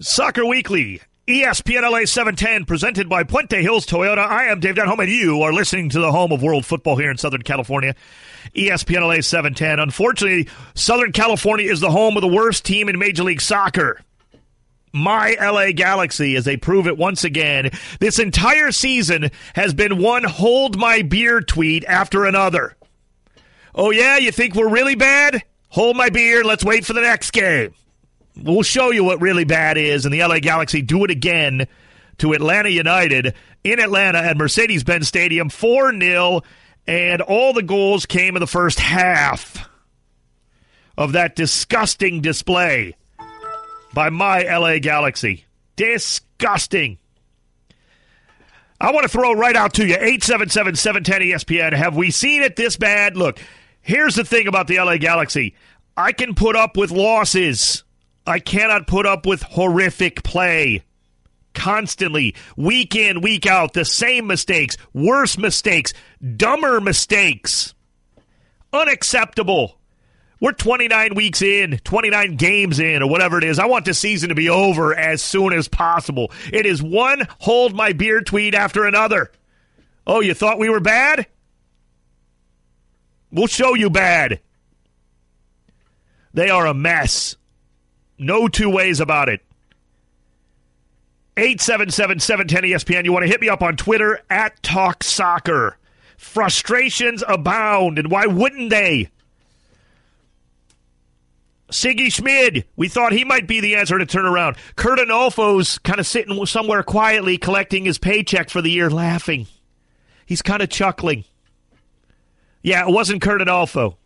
Soccer Weekly, ESPN LA 710, presented by Puente Hills Toyota. I am Dave Denholm, and you are listening to the home of world football here in Southern California. ESPN LA 710. Unfortunately, Southern California is the home of the worst team in Major League Soccer. My LA Galaxy, as they prove it once again. This entire season has been one hold my beer tweet after another. Oh, yeah, you think we're really bad? Hold my beer, let's wait for the next game. We'll show you what really bad is, and the LA Galaxy do it again to Atlanta United in Atlanta at Mercedes Benz Stadium 4 0, and all the goals came in the first half of that disgusting display by my LA Galaxy. Disgusting. I want to throw right out to you 877 710 ESPN. Have we seen it this bad? Look, here's the thing about the LA Galaxy I can put up with losses. I cannot put up with horrific play. Constantly, week in, week out, the same mistakes, worse mistakes, dumber mistakes. Unacceptable. We're 29 weeks in, 29 games in, or whatever it is. I want the season to be over as soon as possible. It is one hold my beer tweet after another. Oh, you thought we were bad? We'll show you bad. They are a mess. No two ways about it. 877 710 ESPN. You want to hit me up on Twitter at Talk Soccer. Frustrations abound, and why wouldn't they? Sigi Schmid, we thought he might be the answer to turn around. Curt Onalfo's kind of sitting somewhere quietly collecting his paycheck for the year, laughing. He's kind of chuckling. Yeah, it wasn't Curt Onalfo.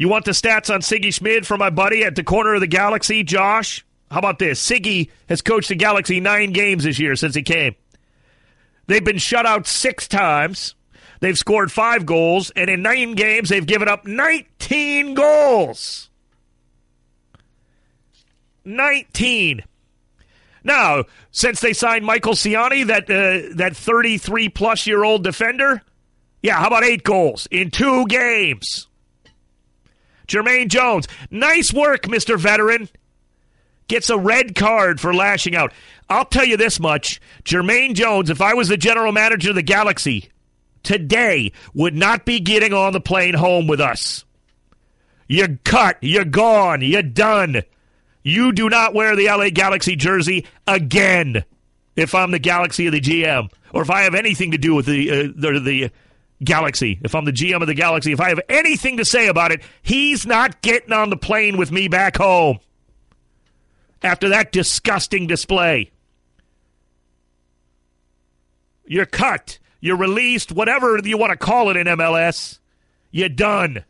You want the stats on Sigi Schmid from my buddy at the corner of the galaxy, Josh? How about this? Sigi has coached the Galaxy nine games this year since he came. They've been shut out six times. They've scored five goals, and in nine games, they've given up 19 goals. 19. Now, since they signed Michael Ciani, that uh, that 33 plus year old defender, yeah, how about eight goals in two games? Jermaine Jones, nice work, Mr. Veteran. Gets a red card for lashing out. I'll tell you this much Jermaine Jones, if I was the general manager of the Galaxy today, would not be getting on the plane home with us. You're cut. You're gone. You're done. You do not wear the LA Galaxy jersey again if I'm the Galaxy of the GM or if I have anything to do with the, uh, the, the Galaxy. If I'm the GM of the Galaxy, if I have anything to say about it, he's not getting on the plane with me back home after that disgusting display. You're cut. You're released, whatever you want to call it in MLS. You're done.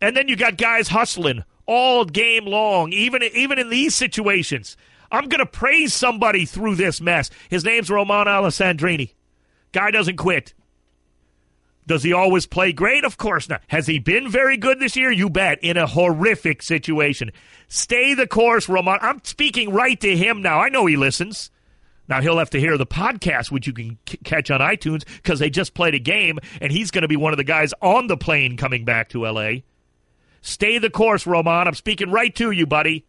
And then you got guys hustling all game long, even even in these situations. I'm going to praise somebody through this mess. His name's Roman Alessandrini. Guy doesn't quit. Does he always play great? Of course not. Has he been very good this year? You bet. In a horrific situation. Stay the course, Roman. I'm speaking right to him now. I know he listens. Now he'll have to hear the podcast, which you can c- catch on iTunes, because they just played a game, and he's going to be one of the guys on the plane coming back to L.A. Stay the course, Roman. I'm speaking right to you, buddy.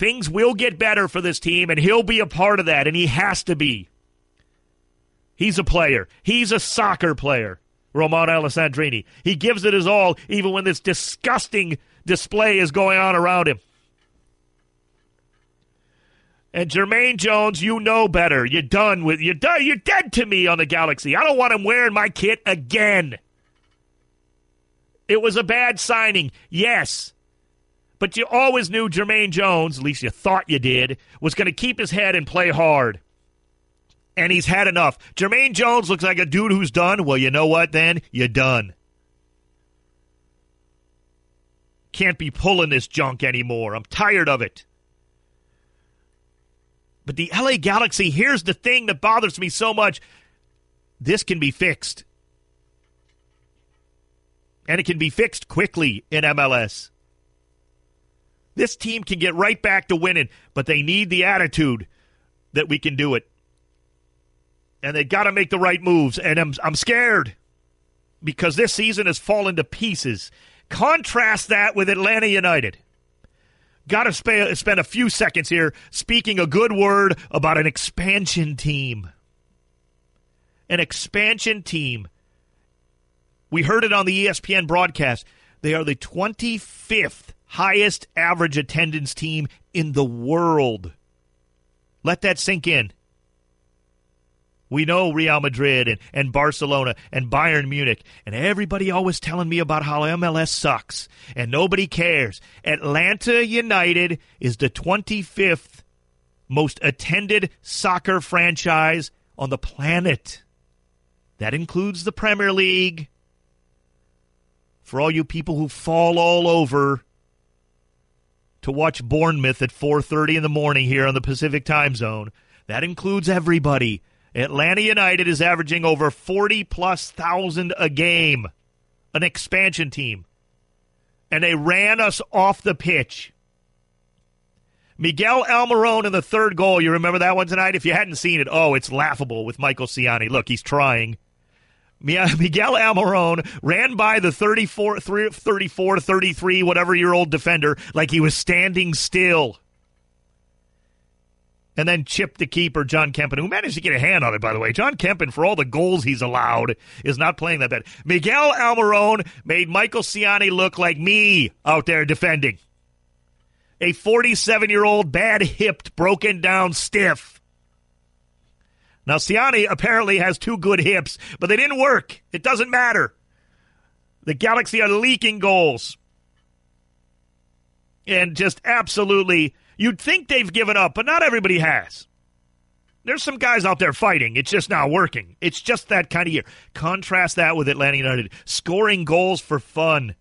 Things will get better for this team, and he'll be a part of that, and he has to be. He's a player. He's a soccer player, Roman Alessandrini. He gives it his all, even when this disgusting display is going on around him. And Jermaine Jones, you know better. You're done with you're done. You're dead to me on the Galaxy. I don't want him wearing my kit again. It was a bad signing, yes. But you always knew Jermaine Jones, at least you thought you did, was going to keep his head and play hard. And he's had enough. Jermaine Jones looks like a dude who's done. Well, you know what then? You're done. Can't be pulling this junk anymore. I'm tired of it. But the LA Galaxy, here's the thing that bothers me so much. This can be fixed. And it can be fixed quickly in MLS. This team can get right back to winning, but they need the attitude that we can do it. And they got to make the right moves. And I'm, I'm scared because this season has fallen to pieces. Contrast that with Atlanta United. Got to sp- spend a few seconds here speaking a good word about an expansion team. An expansion team. We heard it on the ESPN broadcast. They are the 25th highest average attendance team in the world. Let that sink in. We know Real Madrid and, and Barcelona and Bayern Munich, and everybody always telling me about how MLS sucks and nobody cares. Atlanta United is the 25th most attended soccer franchise on the planet. That includes the Premier League. For all you people who fall all over to watch Bournemouth at 4:30 in the morning here on the Pacific Time Zone, that includes everybody. Atlanta United is averaging over 40 plus thousand a game, an expansion team. And they ran us off the pitch. Miguel Almiron in the third goal. You remember that one tonight? If you hadn't seen it, oh, it's laughable with Michael Ciani. Look, he's trying. Miguel Almiron ran by the 34, 34, 33, whatever year old defender like he was standing still and then chip the keeper, Jon Kempin, who managed to get a hand on it, by the way. Jon Kempin, for all the goals he's allowed, is not playing that bad. Miguel Almiron made Michael Ciani look like me out there defending. A 47 year old, bad hipped, broken down stiff. Now, Ciani apparently has two good hips, but they didn't work. It doesn't matter. The Galaxy are leaking goals. And just absolutely You'd think they've given up, but not everybody has. There's some guys out there fighting. It's just not working. It's just that kind of year. Contrast that with Atlanta United scoring goals for fun.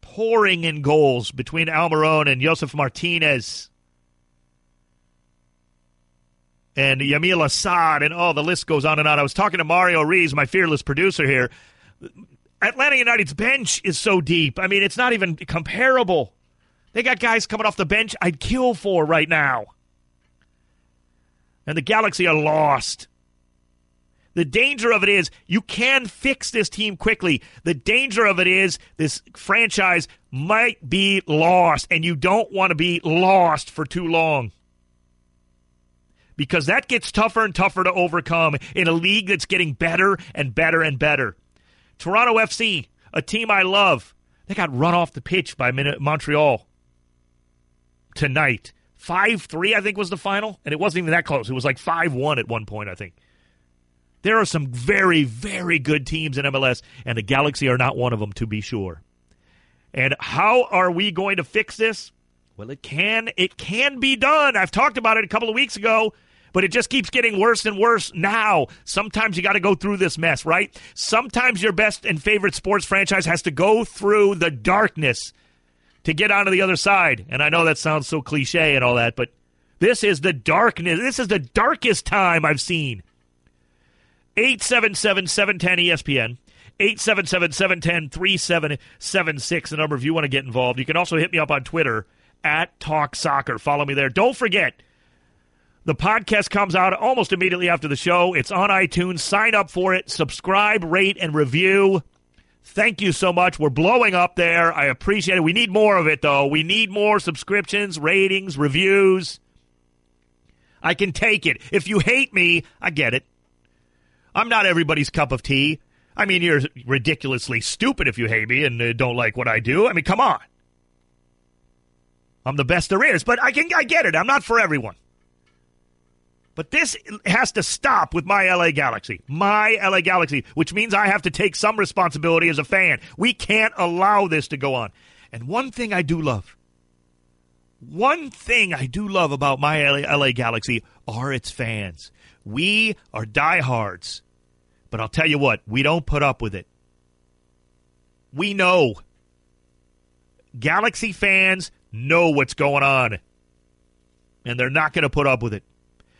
Pouring in goals between Almiron and Josef Martinez and Yamil Asad, and oh, the list goes on and on. I was talking to Mario Rees, my fearless producer here. Atlanta United's bench is so deep. I mean, it's not even comparable. They got guys coming off the bench I'd kill for right now. And the Galaxy are lost. The danger of it is you can fix this team quickly. The danger of it is this franchise might be lost, and you don't want to be lost for too long. Because that gets tougher and tougher to overcome in a league that's getting better and better and better. Toronto FC, a team I love, they got run off the pitch by Montreal tonight. 5 3, I think, was the final. And it wasn't even that close. It was like 5 1 at one point, I think. There are some very, very good teams in MLS, and the Galaxy are not one of them, to be sure. And how are we going to fix this? Well, it can it can be done. I've talked about it a couple of weeks ago but it just keeps getting worse and worse now. Sometimes you got to go through this mess, right? Sometimes your best and favorite sports franchise has to go through the darkness to get onto the other side. And I know that sounds so cliche and all that, but this is the darkness. This is the darkest time I've seen. 877 710 ESPN. 877 710 3776, the number if you want to get involved. You can also hit me up on Twitter at Talk Soccer. Follow me there. Don't forget, the podcast comes out almost immediately after the show. It's on iTunes. Sign up for it, subscribe, rate, and review. Thank you so much. We're blowing up there. I appreciate it. We need more of it, though. We need more subscriptions, ratings, reviews. I can take it. If you hate me, I get it. I'm not everybody's cup of tea. I mean, you're ridiculously stupid if you hate me and uh, don't like what I do. I mean, come on. I'm the best there is, but I can I get it. I'm not for everyone. But this has to stop with my LA Galaxy. My LA Galaxy, which means I have to take some responsibility as a fan. We can't allow this to go on. And one thing I do love, one thing I do love about my LA, LA Galaxy are its fans. We are diehards. But I'll tell you what, we don't put up with it. We know. Galaxy fans know what's going on. And they're not going to put up with it.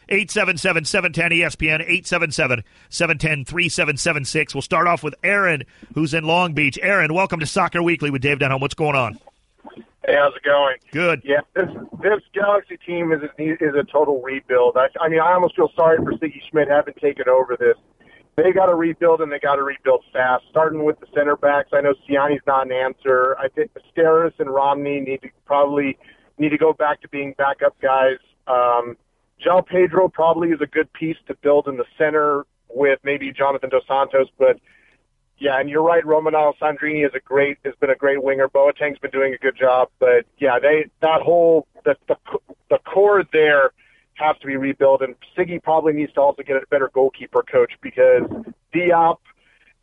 877 710 ESPN, 877 710 3776. We'll start off with Aaron, who's in Long Beach. Aaron, welcome to Soccer Weekly with Dave Denholm. What's going on? Hey, how's it going? Good. Yeah, this this Galaxy team is a, is a total rebuild. I, I mean, I almost feel sorry for Sigi Schmid having taken over this. they got to rebuild and they got to rebuild fast. Starting with the center backs, I know Ciani's not an answer. I think Steres and Romney need to probably need to go back to being backup guys. Um, João Pedro probably is a good piece to build in the center with maybe Jonathan Dos Santos, but yeah, and you're right. Roman Alessandrini is a great has been a great winger. Boateng's been doing a good job, but yeah, they that whole the the, the core there has to be rebuilt, and Sigi probably needs to also get a better goalkeeper coach because Diop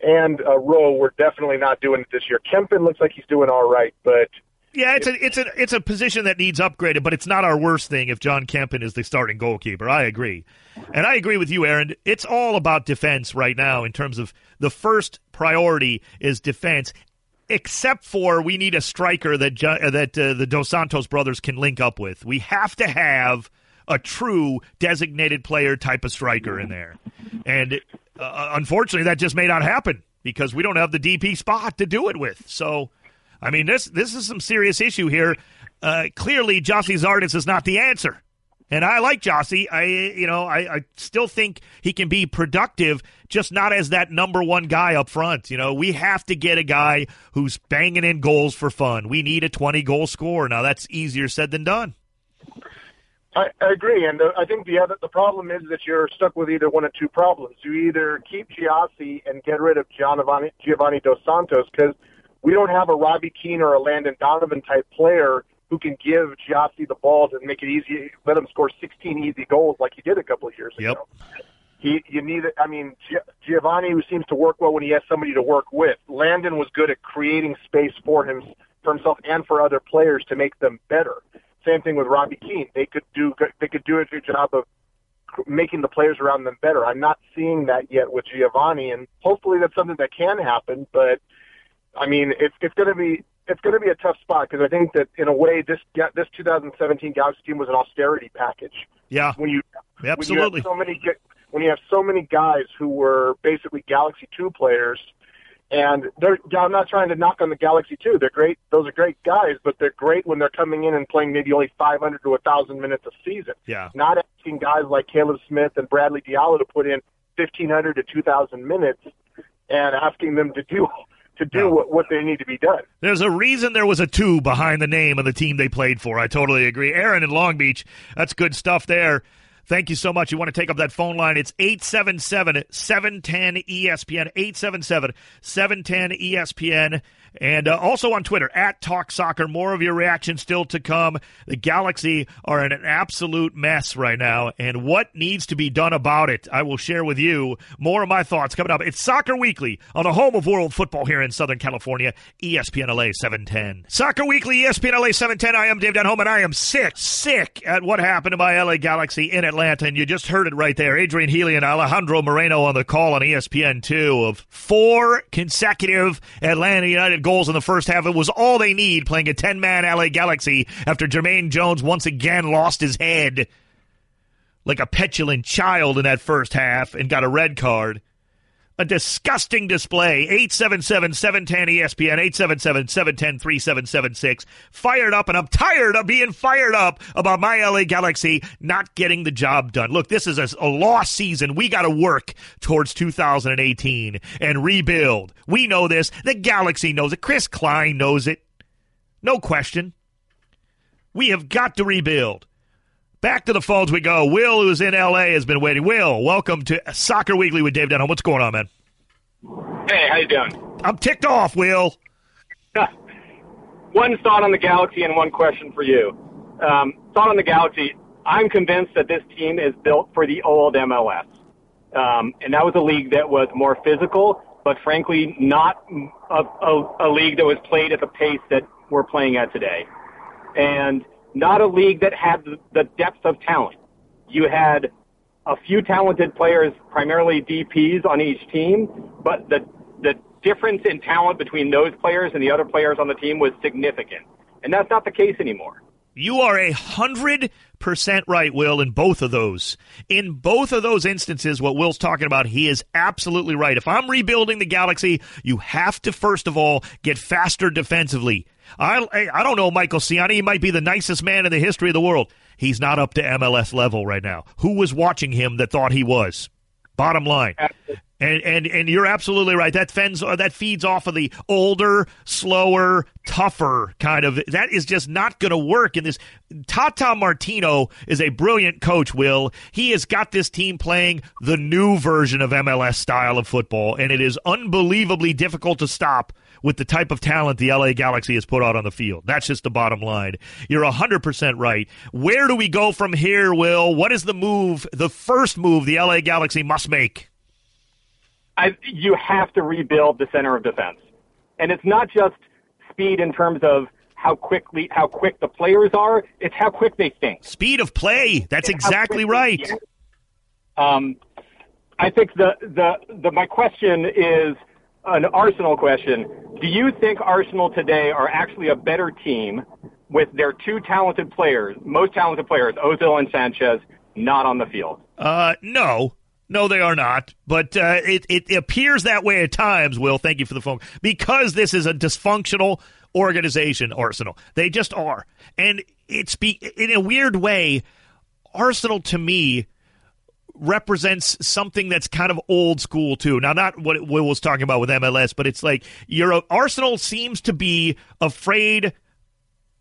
and uh, Rowe were definitely not doing it this year. Kempin looks like he's doing all right, but yeah, it's a it's a it's a position that needs upgraded, but it's not our worst thing if Jon Kempin is the starting goalkeeper. I agree, and I agree with you, Aaron. It's all about defense right now in terms of the first priority is defense. Except for we need a striker that that uh, the Dos Santos brothers can link up with. We have to have a true designated player type of striker in there, and uh, unfortunately, that just may not happen because we don't have the DP spot to do it with. So I mean, this this is some serious issue here. Uh, clearly, Gyasi Zardes is not the answer. And I like Gyasi. I you know I, I still think he can be productive, just not as that number one guy up front. You know we have to get a guy who's banging in goals for fun. We need a twenty goal scorer. Now that's easier said than done. I, I agree, and I think the other the problem is that you're stuck with either one of two problems. You either keep Gyasi and get rid of Giovanni, Giovanni Dos Santos because we don't have a Robbie Keane or a Landon Donovan type player who can give Gyasi the ball and make it easy, let him score 16 easy goals like he did a couple of years yep. ago. He, you need, I mean, Giovanni, who seems to work well when he has somebody to work with. Landon was good at creating space for him, for himself, and for other players to make them better. Same thing with Robbie Keane. They could do, they could do a good job of making the players around them better. I'm not seeing that yet with Giovanni, and hopefully that's something that can happen. But I mean, it's it's going to be it's going to be a tough spot because I think that in a way this this 2017 Galaxy team was an austerity package. Yeah. When you absolutely when you have so many when you have so many guys who were basically Galaxy two players, and they're I'm not trying to knock on the Galaxy two. They're great. Those are great guys, but they're great when they're coming in and playing maybe only 500 to 1,000 minutes a season. Yeah. Not asking guys like Caleb Smith and Bradley Diallo to put in 1,500 to 2,000 minutes and asking them to do to do no. what, what they need to be done. There's a reason there was a two behind the name of the team they played for. I totally agree. Aaron in Long Beach, that's good stuff there. Thank you so much. You want to take up that phone line? It's 877 710 ESPN, 877 710 ESPN. And uh, also on Twitter, at Talk Soccer. More of your reaction still to come. The Galaxy are in an absolute mess right now, and what needs to be done about it, I will share with you more of my thoughts coming up. It's Soccer Weekly on the home of world football here in Southern California, ESPN LA 710. Soccer Weekly, ESPN LA 710. I am Dave Denholm, and I am sick, sick at what happened to my LA Galaxy in Atlanta, and you just heard it right there. Adrian Healey and Alejandro Moreno on the call on ESPN2 of four consecutive Atlanta United goals in the first half. It was all they need playing a 10 man LA Galaxy after Jermaine Jones once again lost his head like a petulant child in that first half and got a red card. A disgusting display. 877 710 ESPN, 877 710 3776. Fired up, and I'm tired of being fired up about my LA Galaxy not getting the job done. Look, this is a, a lost season. We got to work towards 2018 and rebuild. We know this. The Galaxy knows it. Chris Klein knows it. No question. We have got to rebuild. Back to the phones we go. Will, who's in L.A., has been waiting. Will, welcome to Soccer Weekly with Dave Denholm. What's going on, man? Hey, how you doing? I'm ticked off, Will. one thought on the Galaxy and one question for you. Um, thought on the Galaxy. I'm convinced that this team is built for the old MLS. Um, and that was a league that was more physical, but frankly, not a, a, a league that was played at the pace that we're playing at today. And not a league that had the depth of talent. You had a few talented players, primarily DPs on each team, but the the difference in talent between those players and the other players on the team was significant. And that's not the case anymore. You are a hundred percent right, Will, in both of those. In both of those instances, what Will's talking about, he is absolutely right. If I'm rebuilding the Galaxy, you have to first of all get faster defensively. I I don't know Michael Ciani. He might be the nicest man in the history of the world. He's not up to MLS level right now. Who was watching him that thought he was? Bottom line. And, and and you're absolutely right. That fends uh, that feeds off of the older, slower, tougher kind of. That is just not going to work in this. Tata Martino is a brilliant coach. Will he has got this team playing the new version of MLS style of football, and it is unbelievably difficult to stop with the type of talent the LA Galaxy has put out on the field. That's just the bottom line. You're 100% right. Where do we go from here, Will? What is the move, the first move the LA Galaxy must make? I, you have to rebuild the center of defense, and it's not just speed in terms of how quickly how quick the players are. It's how quick they think. Speed of play. That's it's exactly right. Um, I think the, the the my question is an Arsenal question. Do you think Arsenal today are actually a better team with their two talented players, most talented players, Ozil and Sanchez, not on the field? Uh, no. No, they are not. But uh, it, it appears that way at times, Will. Thank you for the phone. Because this is a dysfunctional organization, Arsenal. They just are. And it's be, in a weird way, Arsenal to me represents something that's kind of old school too. Now, not what Will was talking about with MLS, but it's like your Arsenal seems to be afraid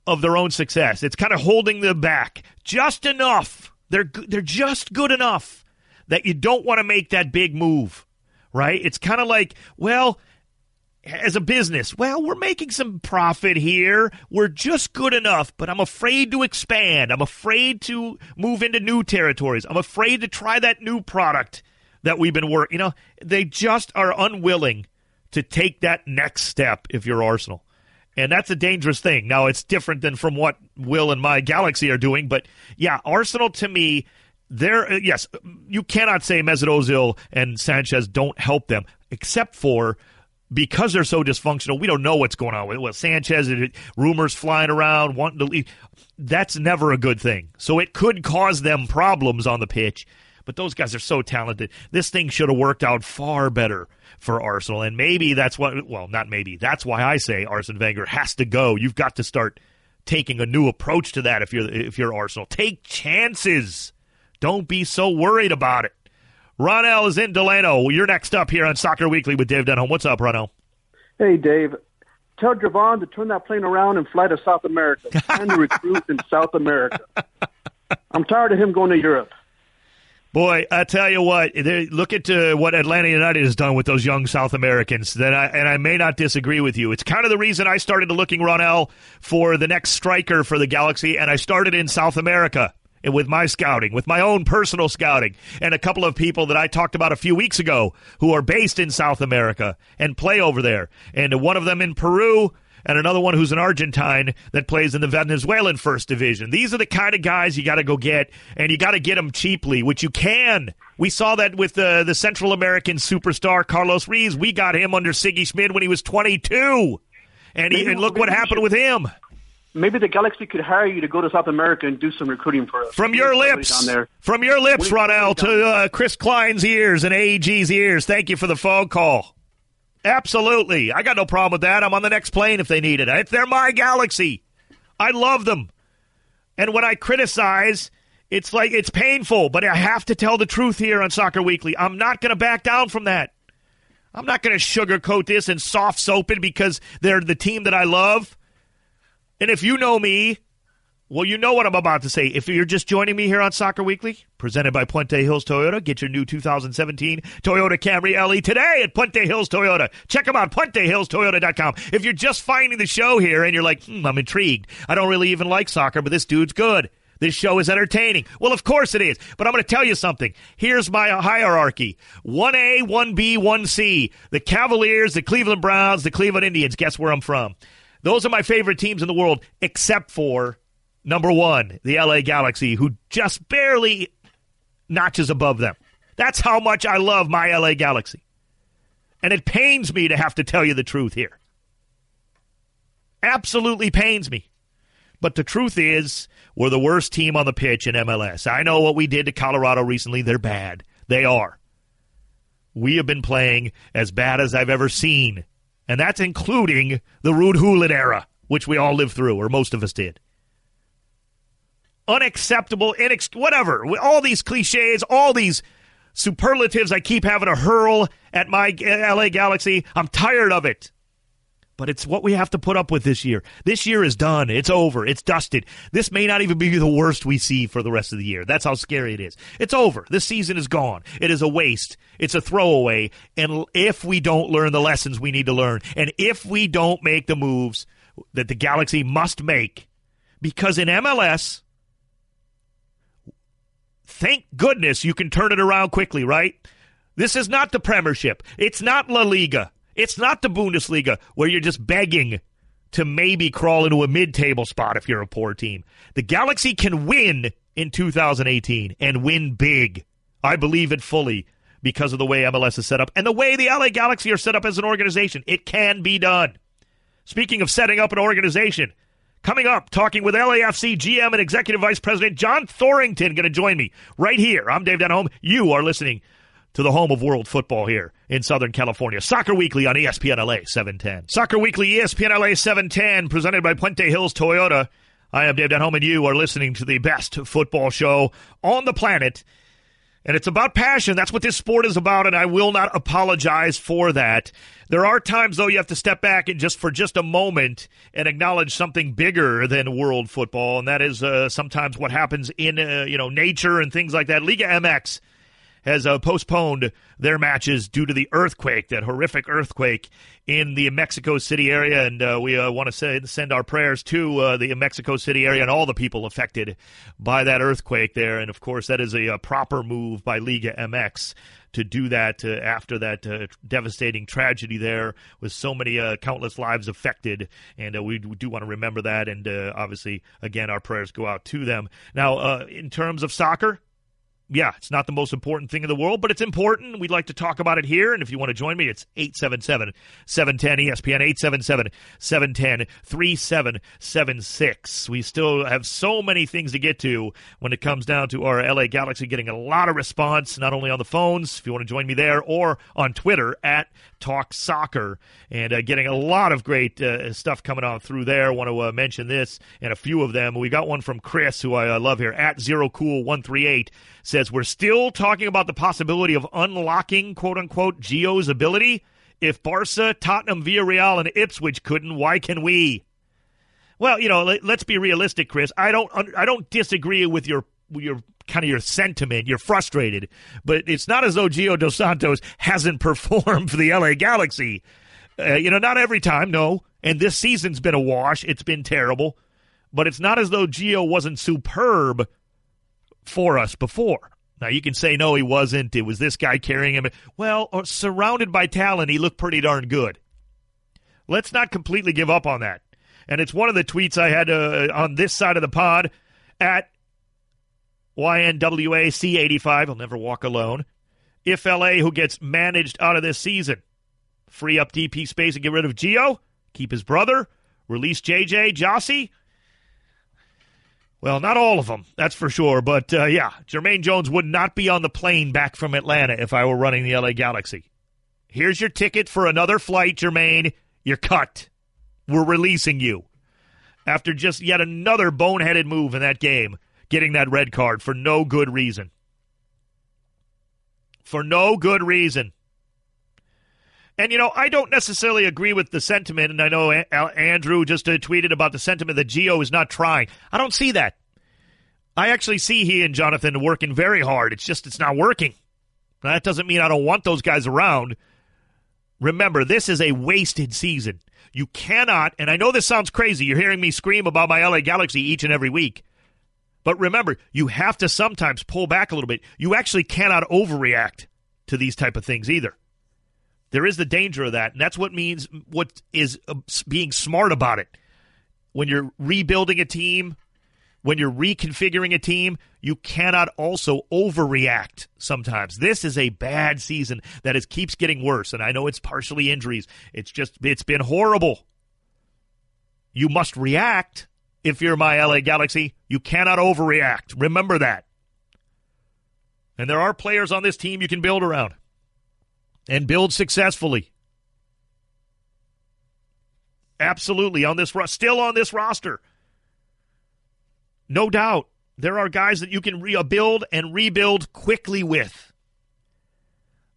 of their own success. It's kind of holding them back just enough. They're they're just good enough that you don't want to make that big move, right? It's kind of like, well, as a business, well, we're making some profit here. We're just good enough, but I'm afraid to expand. I'm afraid to move into new territories. I'm afraid to try that new product that we've been working. You know, they just are unwilling to take that next step if you're Arsenal. And that's a dangerous thing. Now, it's different than from what Will and my Galaxy are doing, but yeah, Arsenal to me there, uh, yes, you cannot say Mesut Ozil and Sanchez don't help them, except for because they're so dysfunctional. We don't know what's going on with well, Sanchez. Rumors flying around, wanting to leave. That's never a good thing. So it could cause them problems on the pitch. But those guys are so talented. This thing should have worked out far better for Arsenal, and maybe that's what. Well, not maybe. That's why I say Arsene Wenger has to go. You've got to start taking a new approach to that if you're if you're Arsenal. Take chances. Don't be so worried about it. Ronell is in Delano. You're next up here on Soccer Weekly with Dave Denholm. What's up, Ronell? Hey, Dave. Tell Jovan to turn that plane around and fly to South America. Time to recruit in South America. I'm tired of him going to Europe. Boy, I tell you what, look at uh, what Atlanta United has done with those young South Americans. That I, and I may not disagree with you. It's kind of the reason I started looking, Ronell, for the next striker for the Galaxy, and I started in South America with my scouting, with my own personal scouting, and a couple of people that I talked about a few weeks ago who are based in South America and play over there. And one of them in Peru, and another one who's an Argentine that plays in the Venezuelan First Division. These are the kind of guys you got to go get, and you got to get them cheaply, which you can. We saw that with the the Central American superstar Carlos Ruiz. We got him under Sigi Schmid when he was 22, and, he, and look what happened with him maybe the Galaxy could hire you to go to South America and do some recruiting for us. From your lips, from your lips, Ronell, to uh, Chris Klein's ears and AEG's ears. Thank you for the phone call. Absolutely, I got no problem with that. I'm on the next plane if they need it. If they're my Galaxy, I love them. And when I criticize, it's like it's painful, but I have to tell the truth here on Soccer Weekly. I'm not going to back down from that. I'm not going to sugarcoat this and soft soap it because they're the team that I love. And if you know me, well, you know what I'm about to say. If you're just joining me here on Soccer Weekly, presented by Puente Hills Toyota, get your new 2017 Toyota Camry LE today at Puente Hills Toyota. Check them out, PuenteHillsToyota.com. If you're just finding the show here and you're like, hmm, I'm intrigued. I don't really even like soccer, but this dude's good. This show is entertaining. Well, of course it is. But I'm going to tell you something. Here's my hierarchy 1A, 1B, 1C. The Cavaliers, the Cleveland Browns, the Cleveland Indians. Guess where I'm from? Those are my favorite teams in the world, except for number one, the LA Galaxy, who just barely notches above them. That's how much I love my LA Galaxy. And it pains me to have to tell you the truth here. Absolutely pains me. But the truth is, we're the worst team on the pitch in MLS. I know what we did to Colorado recently. They're bad. They are. We have been playing as bad as I've ever seen and that's including the Ruud Gullit era, which we all lived through, or most of us did. Unacceptable, inex- whatever. All these cliches, all these superlatives I keep having to hurl at my LA Galaxy. I'm tired of it. But it's what we have to put up with this year. This year is done. It's over. It's dusted. This may not even be the worst we see for the rest of the year. That's how scary it is. It's over. This season is gone. It is a waste. It's a throwaway. And if we don't learn the lessons we need to learn, and if we don't make the moves that the Galaxy must make, because in MLS, thank goodness you can turn it around quickly, right? This is not the Premiership. It's not La Liga. It's not the Bundesliga where you're just begging to maybe crawl into a mid table spot if you're a poor team. The Galaxy can win in 2018 and win big. I believe it fully because of the way MLS is set up and the way the LA Galaxy are set up as an organization. It can be done. Speaking of setting up an organization, coming up, talking with LAFC GM and Executive Vice President John Thorrington going to join me right here. I'm Dave Denholm. You are listening to the home of world football here in Southern California. Soccer Weekly on ESPN LA 710. Soccer Weekly ESPN LA 710 presented by Puente Hills Toyota. I am Dave Denholm and you are listening to the best football show on the planet. And it's about passion. That's what this sport is about, and I will not apologize for that. There are times, though, you have to step back and just for just a moment and acknowledge something bigger than world football, and that is uh, sometimes what happens in uh, you know nature and things like that. Liga MX has uh, postponed their matches due to the earthquake, that horrific earthquake in the Mexico City area. And uh, we uh, want to send our prayers to uh, the Mexico City area and all the people affected by that earthquake there. And of course, that is a, a proper move by Liga MX to do that uh, after that uh, devastating tragedy there with so many countless lives affected. And we, do want to remember that. And obviously, again, our prayers go out to them. Now, in terms of soccer, yeah, it's not the most important thing in the world, but it's important. We'd like to talk about it here. And if you want to join me, it's 877 710 ESPN, 877 710 3776. We still have so many things to get to when it comes down to our LA Galaxy getting a lot of response, not only on the phones, if you want to join me there, or on Twitter at Talk Soccer, and uh, getting a lot of great uh, stuff coming on through there. I want to uh, mention this and a few of them. We got one from Chris, who I uh, love here, at Zero Cool 138 says we're still talking about the possibility of unlocking quote unquote Gio's ability. If Barca, Tottenham, Villarreal, and Ipswich couldn't, why can we? Well, you know, let, us be realistic, Chris. I don't, I don't disagree with your, your kind of your sentiment. You're frustrated, but it's not as though Gio dos Santos hasn't performed for the LA Galaxy. Uh, you know, not every time, no. And this season's been a wash. It's been terrible, but it's not as though Gio wasn't superb for us before. Now you can say no, he wasn't. It was this guy carrying him. Well, uh, surrounded by talent, he looked pretty darn good. Let's not completely give up on that. And it's one of the tweets I had uh, on this side of the pod at YNWAC85. I'll never walk alone. If LA, who gets managed out of this season, free up DP space and get rid of Gio, keep his brother, release JJ Gyasi, well, not all of them, that's for sure. But uh, yeah, Jermaine Jones would not be on the plane back from Atlanta if I were running the LA Galaxy. Here's your ticket for another flight, Jermaine. You're cut. We're releasing you. After just yet another boneheaded move in that game, getting that red card for no good reason. For no good reason. And, you know, I don't necessarily agree with the sentiment, and I know Andrew just uh, tweeted about the sentiment that Gio is not trying. I don't see that. I actually see he and Jonathan working very hard. It's just it's not working. That doesn't mean I don't want those guys around. Remember, this is a wasted season. You cannot, and I know this sounds crazy. You're hearing me scream about my LA Galaxy each and every week. But remember, you have to sometimes pull back a little bit. You actually cannot overreact to these type of things either. There is the danger of that, and that's what means what is uh, being smart about it. When you're rebuilding a team, when you're reconfiguring a team, you cannot also overreact sometimes. This is a bad season that is keeps getting worse, and I know it's partially injuries. It's just it's been horrible. You must react if you're my LA Galaxy. You cannot overreact. Remember that. And there are players on this team you can build around and build successfully. Absolutely on this still on this roster. No doubt. There are guys that you can rebuild uh, and rebuild quickly with.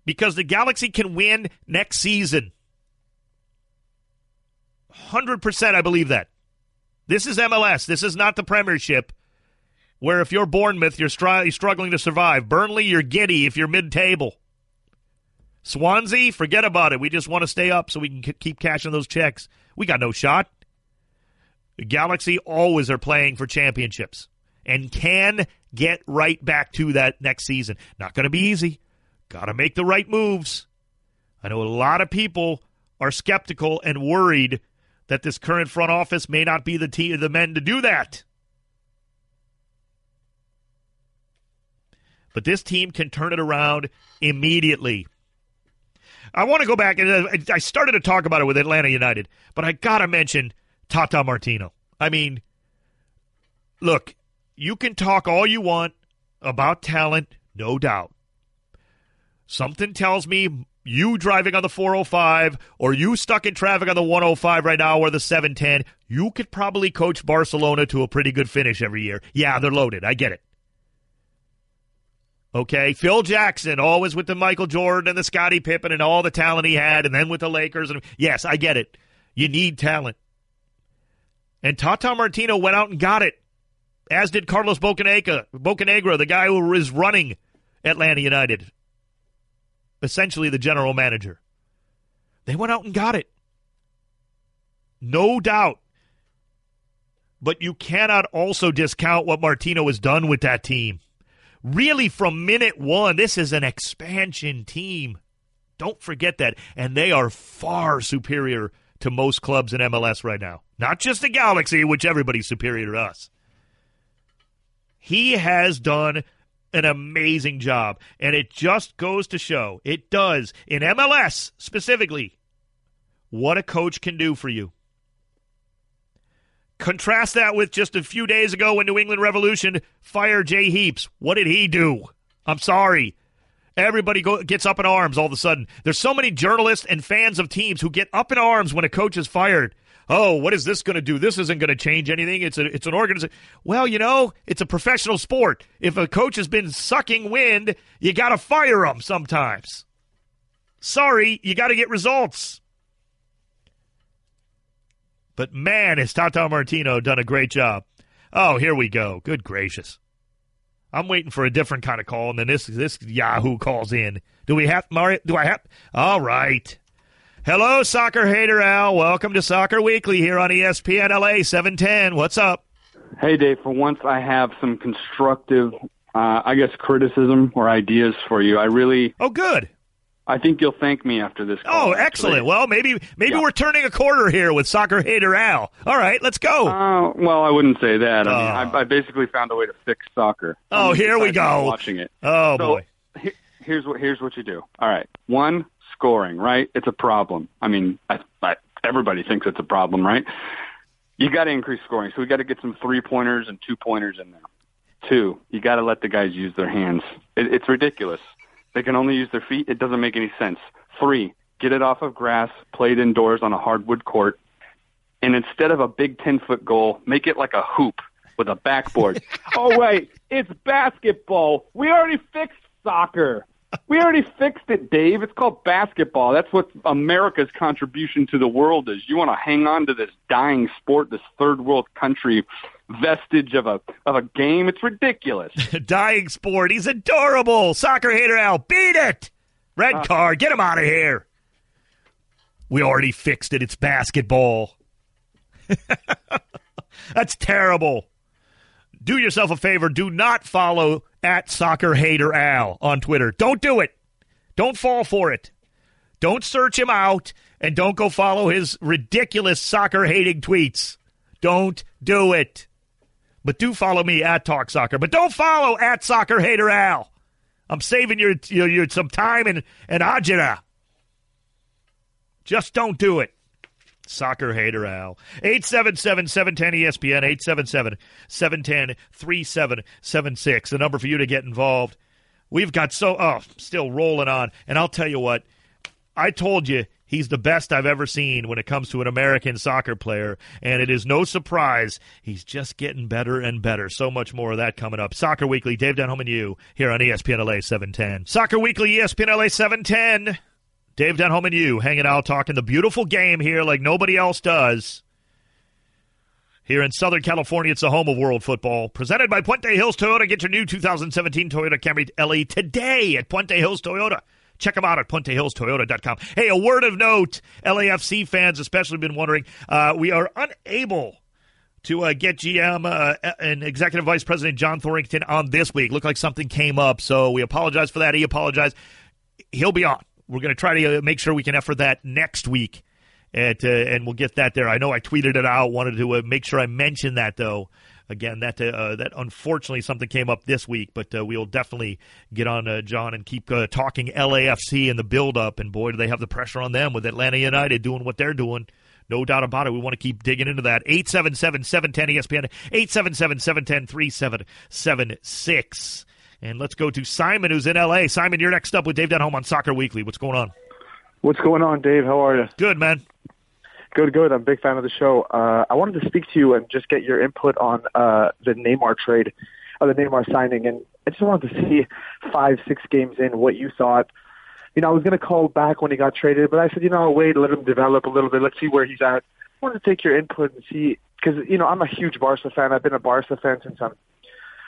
because the Galaxy can win next season. 100% I believe that. This is MLS. This is not the Premiership, where if you're Bournemouth, you're struggling to survive. Burnley, you're giddy if you're mid table. Swansea, forget about it. We just want to stay up so we can keep cashing those checks. We got no shot. The Galaxy always are playing for championships and can get right back to that next season. Not going to be easy. Got to make the right moves. I know a lot of people are skeptical and worried that this current front office may not be the team, the men to do that. But this team can turn it around immediately. I want to go back and uh, I started to talk about it with Atlanta United, but I got to mention Tata Martino. I mean, look, you can talk all you want about talent, no doubt. Something tells me you driving on the 405 or you stuck in traffic on the 105 right now or the 710, you could probably coach Barcelona to a pretty good finish every year. Yeah, they're loaded. I get it. Okay, Phil Jackson, always with the Michael Jordan and the Scottie Pippen and all the talent he had, and then with the Lakers. And yes, I get it. You need talent. And Tata Martino went out and got it, as did Carlos Bocanegra, Bocanegra, the guy who is running Atlanta United essentially the general manager. They went out and got it. No doubt. But you cannot also discount what Martino has done with that team. Really, from minute one, this is an expansion team. Don't forget that. And they are far superior to most clubs in MLS right now. Not just the Galaxy, which everybody's superior to us. He has done an amazing job. And it just goes to show, it does, in MLS specifically, what a coach can do for you. Contrast that with just a few days ago when New England Revolution fired Jay Heaps. What did he do? I'm sorry. Everybody go, gets up in arms all of a sudden. There's so many journalists and fans of teams who get up in arms when a coach is fired oh, what is this going to do? This isn't going to change anything. It's a it's an organization. Well, you know, it's a professional sport. If a coach has been sucking wind, you got to fire him sometimes. Sorry, you got to get results. But man, has Tata Martino done a great job. Oh, here we go. Good gracious. I'm waiting for a different kind of call, and then this this Yahoo calls in. Do we have Mario? Do I have? All right. Hello, soccer hater Al. Welcome to Soccer Weekly here on ESPN LA 710. What's up? Hey, Dave. For once, I have some constructive, uh, I guess, criticism or ideas for you. I really. Oh, good. I think you'll thank me after this. Call, oh, excellent. Actually. Well, maybe maybe yeah. we're turning a corner here with soccer hater Al. All right, let's go. Uh, well, I wouldn't say that. I mean, I, I, basically found a way to fix soccer. Oh, here we go. Watching it. Oh so, boy. here's what here's what you do. All right, one scoring, right? It's a problem. I mean, I, I, everybody thinks it's a problem, right? You got to increase scoring. So we got to get some three pointers and two pointers in there. Two, you got to let the guys use their hands. It, it's ridiculous. They can only use their feet. It doesn't make any sense. Three, get it off of grass, play it indoors on a hardwood court, and instead of a big 10 foot goal, make it like a hoop with a backboard. oh, wait, it's basketball. We already fixed soccer we already fixed it, Dave. It's called basketball. That's what America's contribution to the world is. You want to hang on to this dying sport, this third world country vestige of a of a game. It's ridiculous. dying sport. He's adorable. Soccer hater Al. Beat it. Red uh, card. Get him out of here. We already fixed it. It's basketball. That's terrible. Do yourself a favor. Do not follow at Soccer Hater Al on Twitter. Don't do it. Don't fall for it. Don't search him out and don't go follow his ridiculous soccer hating tweets. Don't do it. But do follow me at Talk Soccer. But don't follow at Soccer Hater Al. I'm saving your, your, your some time and, and agita. Just don't do it. Soccer hater Al. 877 710 ESPN, 877 710 3776. The number for you to get involved. We've got so, oh, still rolling on. And I'll tell you what, I told you He's the best I've ever seen when it comes to an American soccer player, and it is no surprise he's just getting better and better. So much more of that coming up. Soccer Weekly, Dave Denholm and you here on ESPN LA 710. Soccer Weekly, ESPN LA 710. Dave Denholm and you hanging out talking the beautiful game here like nobody else does. Here in Southern California, it's the home of world football. Presented by Puente Hills Toyota. Get your new 2017 Toyota Camry LE today at Puente Hills Toyota. Check them out at PuenteHillsToyota.com. Hey, a word of note, LAFC fans especially been wondering, uh, we are unable to uh, get GM uh, and Executive Vice President John Thorrington on this week. Looked like something came up, so we apologize for that. He apologized. He'll be on. We're going to try to uh, make sure we can effort that next week at, uh, and we'll get that there. I know I tweeted it out. Wanted to uh, make sure I mentioned that though. Again, that uh, that unfortunately something came up this week, but uh, we'll definitely get on uh, John and keep uh, talking LAFC and the build up. And boy, do they have the pressure on them with Atlanta United doing what they're doing. No doubt about it. We want to keep digging into that. 877 710 ESPN, 877 710 3776. And let's go to Simon, who's in LA. Simon, you're next up with Dave Denholm on Soccer Weekly. What's going on? What's going on, Dave? How are you? Good, man. Good, good. I'm a big fan of the show. Uh, I wanted to speak to you and just get your input on uh, the Neymar trade, uh, the Neymar signing, and I just wanted to see five, six games in what you thought. You know, I was going to call back when he got traded, but I said, you know, wait, let him develop a little bit. Let's see where he's at. I wanted to take your input and see because you know I'm a huge Barca fan. I've been a Barca fan since I'm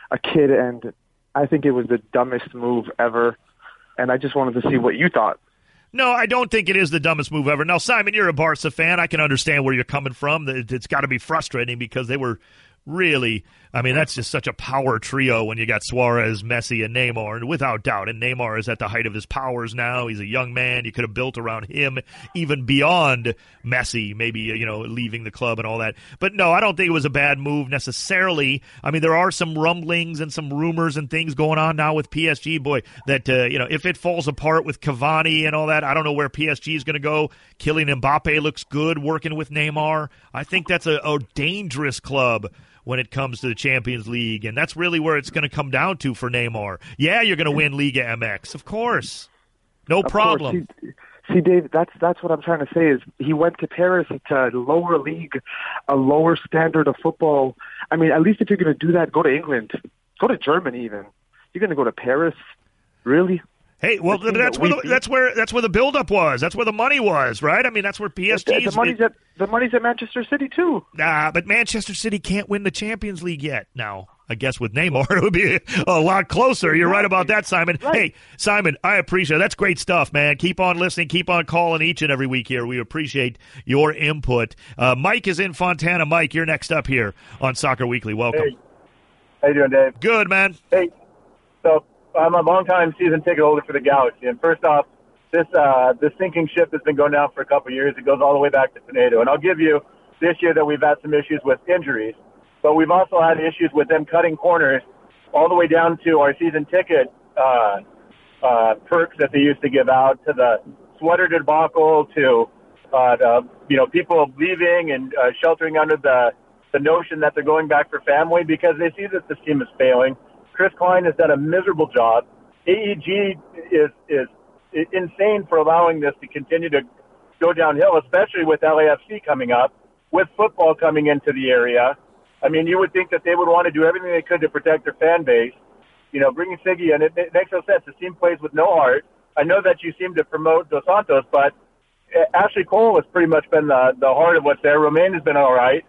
a kid, and I think it was the dumbest move ever. And I just wanted to see what you thought. No, I don't think it is the dumbest move ever. Now, Simon, you're a Barca fan. I can understand where you're coming from. It's got to be frustrating because they were really, I mean, that's just such a power trio when you got Suarez, Messi, and Neymar, and without doubt. And Neymar is at the height of his powers now. He's a young man. You could have built around him even beyond Messi, maybe, you know, leaving the club and all that. But no, I don't think it was a bad move necessarily. I mean, there are some rumblings and some rumors and things going on now with PSG, boy, that, uh, you know, if it falls apart with Cavani and all that, I don't know where PSG is going to go. Kylian Mbappe looks good working with Neymar. I think that's a, a dangerous club when it comes to the Champions League, and that's really where it's going to come down to for Neymar. Yeah, you're going to win Liga MX, of course, no Of problem. course. See, Dave, that's that's what I'm trying to say is he went to Paris. It's a lower league, a lower standard of football. I mean, at least if you're going to do that, go to England, go to Germany. Even you're going to go to Paris, really? Hey, well, that's that where the, beat- that's where that's where the buildup was. That's where the money was, right? I mean, that's where PSG the, is. the money's at the money's at Manchester City too. Nah, but Manchester City can't win the Champions League yet. Now, I guess with Neymar, it would be a lot closer. You're right about that, Simon. Right. Hey, Simon, I appreciate it. That's great stuff, man. Keep on listening. Keep on calling each and every week here. We appreciate your input. Uh, Mike is in Fontana. Mike, you're next up here on Soccer Weekly. Welcome. Hey. How you doing, Dave? Good, man. Hey, so I'm a longtime season ticket holder for the Galaxy, and first off, this uh, this sinking ship has been going down for a couple of years. It goes all the way back to Pinedo, and I'll give you this year that we've had some issues with injuries, but we've also had issues with them cutting corners all the way down to our season ticket uh, uh, perks that they used to give out to the sweater debacle to uh, the, you know people leaving and uh, sheltering under the the notion that they're going back for family because they see that this team is failing. Chris Klein has done a miserable job. AEG is is insane for allowing this to continue to go downhill, especially with LAFC coming up, with football coming into the area. I mean, you would think that they would want to do everything they could to protect their fan base. You know, bringing Sigi in, it, it makes no sense. The team plays with no heart. I know that you seem to promote Dos Santos, but uh, Ashley Cole has pretty much been the, the heart of what's there. Romain has been all right,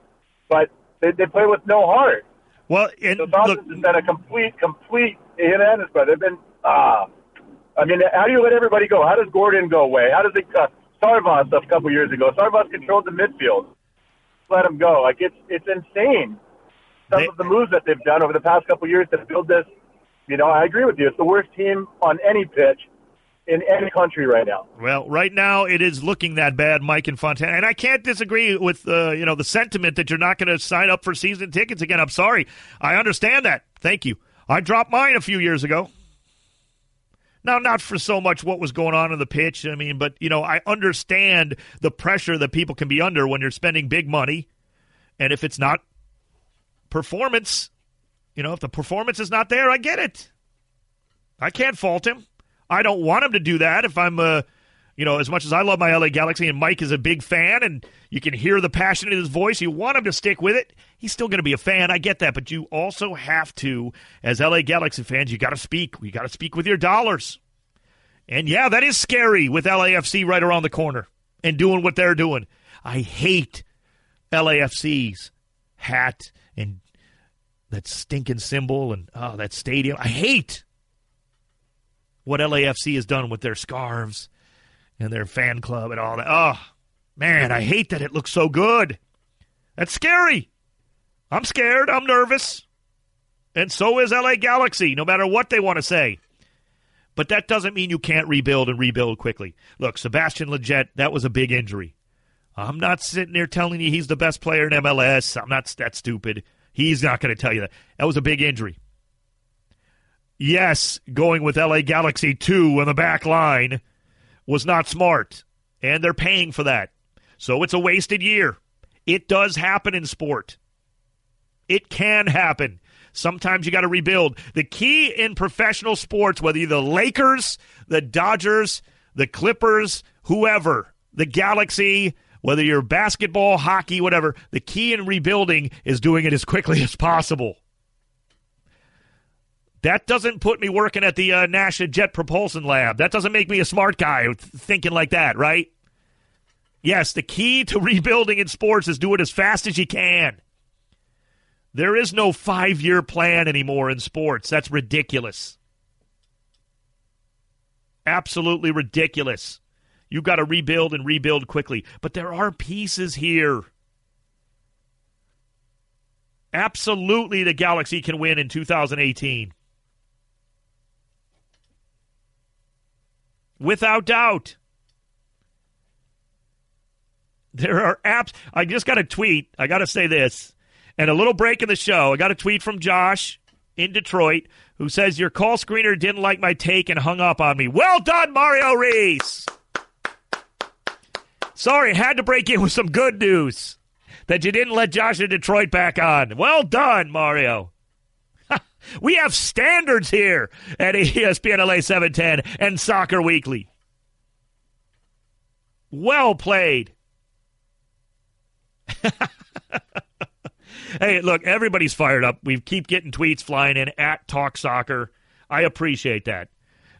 but they, they play with no heart. Well, and Dos Santos look, has been a complete, complete him and brother. They've been, ah. I mean, how do you let everybody go? How does Gordon go away? How does it, uh, Sarvas a couple years ago? Sarvas controlled the midfield. Let him go. Like, it's, it's insane. Some They- of the moves that they've done over the past couple years to build this, you know, I agree with you. It's the worst team on any pitch in any country right now. Well, right now it is looking that bad, Mike and Fontana, and I can't disagree with uh, you know the sentiment that you're not going to sign up for season tickets again. I'm sorry, I understand that. Thank you. I dropped mine a few years ago. Now, not for so much what was going on in the pitch. I mean, but you know, I understand the pressure that people can be under when you're spending big money, and if it's not performance, you know, if the performance is not there, I get it. I can't fault him. I don't want him to do that if I'm uh, You know, as much as I love my LA Galaxy and Mike is a big fan and you can hear the passion in his voice, you want him to stick with it. He's still going to be a fan. I get that. But you also have to, as LA Galaxy fans, you got to speak. You got to speak with your dollars. And yeah, that is scary with LAFC right around the corner and doing what they're doing. I hate LAFC's hat and that stinking symbol and oh, that stadium. I hate what LAFC has done with their scarves and their fan club and all that. Oh, man, I hate that it looks so good. That's scary. I'm scared. I'm nervous. And so is LA Galaxy, no matter what they want to say. But that doesn't mean you can't rebuild and rebuild quickly. Look, Sebastian Lletget, that was a big injury. I'm not sitting there telling you he's the best player in MLS. I'm not that stupid. He's not going to tell you that. That was a big injury. Yes, going with LA Galaxy 2 on the back line was not smart, and they're paying for that. So it's a wasted year. It does happen in sport. It can happen. Sometimes you got to rebuild. The key in professional sports, whether you're the Lakers, the Dodgers, the Clippers, whoever, the Galaxy, whether you're basketball, hockey, whatever, the key in rebuilding is doing it as quickly as possible. That doesn't put me working at the uh, NASA Jet Propulsion Lab. That doesn't make me a smart guy thinking like that, right? Yes, the key to rebuilding in sports is do it as fast as you can. There is no five year plan anymore in sports. That's ridiculous. Absolutely ridiculous. You've got to rebuild and rebuild quickly. But there are pieces here. Absolutely, the Galaxy can win in 2018. Without doubt. There are apps. I just got a tweet. I got to say this. And a little break in the show. I got a tweet from Josh in Detroit who says, Your call screener didn't like my take and hung up on me. Well done, Mario Reese. Sorry, had to break in with some good news that you didn't let Josh in Detroit back on. Well done, Mario. We have standards here at ESPN LA 710 and Soccer Weekly. Well played. hey, look, everybody's fired up. We keep getting tweets flying in at Talk Soccer. I appreciate that.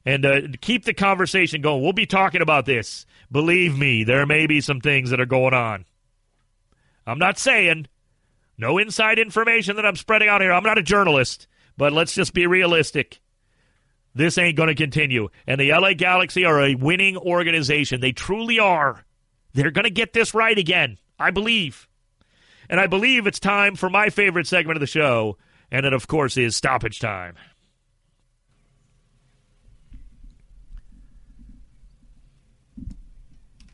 And uh, keep the conversation going. We'll be talking about this. Believe me, there may be some things that are going on. I'm not saying no inside information that I'm spreading out here. I'm not a journalist, but let's just be realistic. This ain't going to continue. And the LA Galaxy are a winning organization. They truly are. They're going to get this right again, I believe. And I believe it's time for my favorite segment of the show, and it, of course, is stoppage time.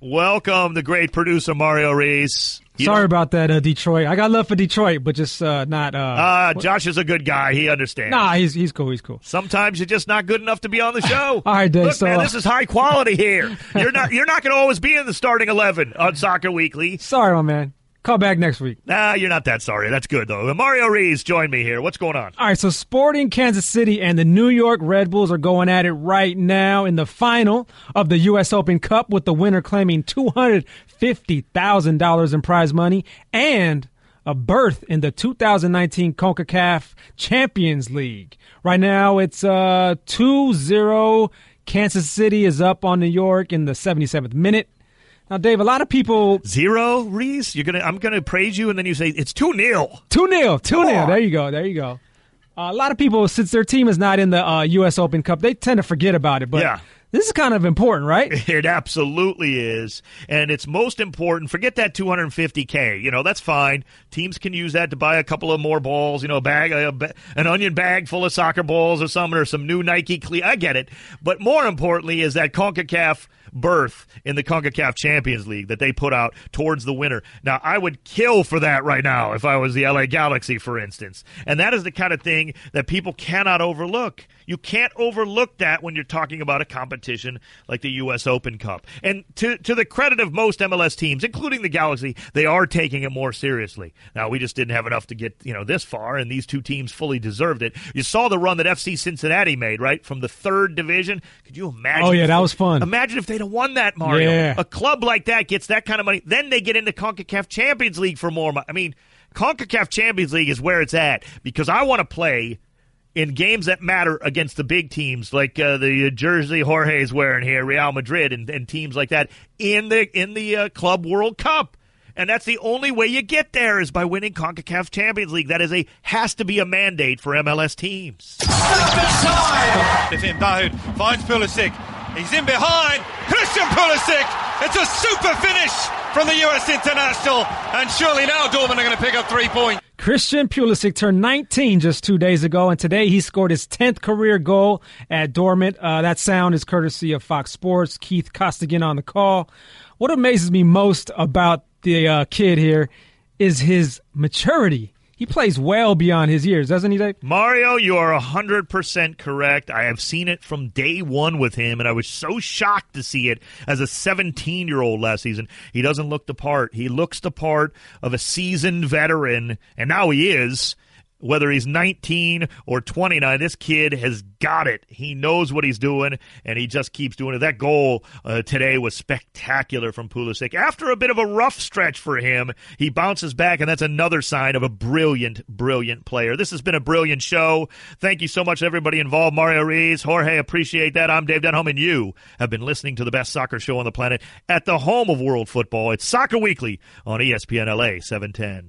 Welcome, the great producer Mario Reese. You Sorry know, about that, uh, Detroit. I got love for Detroit, but just uh, not. Uh, uh, Josh is a good guy. He understands. Nah, he's he's cool. He's cool. Sometimes you're just not good enough to be on the show. All right, Dave. Look, so, man, this is high quality here. You're not you're not going to always be in the starting eleven on Soccer Weekly. Sorry, my man. Call back next week. Nah, you're not that sorry. That's good, though. Mario Reese joined me here. What's going on? All right, so Sporting Kansas City and the New York Red Bulls are going at it right now in the final of the U.S. Open Cup, with the winner claiming $250,000 in prize money and a berth in the 2019 CONCACAF Champions League. Right now, it's uh, 2 0. Kansas City is up on New York in the 77th minute. Now, Dave, a lot of people zero Reese. You're gonna I'm gonna praise you, and then you say it's two nil. Two nil. Two nil. There you go. There you go. Uh, a lot of people, since their team is not in the uh, U.S. Open Cup, they tend to forget about it. But yeah. This is kind of important, right? It absolutely is. And it's most important. Forget that 250K. You know, that's fine. Teams can use that to buy a couple of more balls, you know, a bag, a, an onion bag full of soccer balls or something, or some new Nike. Cle- I get it. But more importantly is that CONCACAF berth in the CONCACAF Champions League that they put out towards the winner. Now, I would kill for that right now if I was the LA Galaxy, for instance. And that is the kind of thing that people cannot overlook. You can't overlook that when you're talking about a competition like the U.S. Open Cup. And to to the credit of most MLS teams, including the Galaxy, they are taking it more seriously. Now we just didn't have enough to get you know this far, and these two teams fully deserved it. You saw the run that FC Cincinnati made, right, from the third division. Could you imagine? Oh yeah, that was fun. Imagine if they'd have won that, Mario. Yeah. A club like that gets that kind of money, then they get into Concacaf Champions League for more. money. I mean, Concacaf Champions League is where it's at because I want to play in games that matter against the big teams like uh, the jersey Jorge's wearing here, Real Madrid, and, and teams like that in the in the uh, Club World Cup. And that's the only way you get there is by winning CONCACAF Champions League. That is a has to be a mandate for MLS teams. Defin Dahoud finds Pulisic. He's in behind. Christian Pulisic. It's a super finish from the US international. And surely now Dortmund are going to pick up three points. Christian Pulisic turned 19 just two days ago, and today he scored his 10th career goal at Dortmund. Uh, that sound is courtesy of Fox Sports. Keith Costigan on the call. What amazes me most about the uh, kid here is his maturity. He plays well beyond his years, doesn't he, Dave? Mario, you are 100% correct. I have seen it from day one with him, and I was so shocked to see it as a 17 year old last season. He doesn't look the part. He looks the part of a seasoned veteran, and now he is. Whether he's 19 or 29, this kid has got it. He knows what he's doing, and he just keeps doing it. That goal uh, today was spectacular from Pulisic. After a bit of a rough stretch for him, he bounces back, and that's another sign of a brilliant, brilliant player. This has been a brilliant show. Thank you so much, everybody involved. Mario Rees, Jorge, appreciate that. I'm Dave Denholm, and you have been listening to the best soccer show on the planet at the home of world football. It's Soccer Weekly on ESPN LA 710.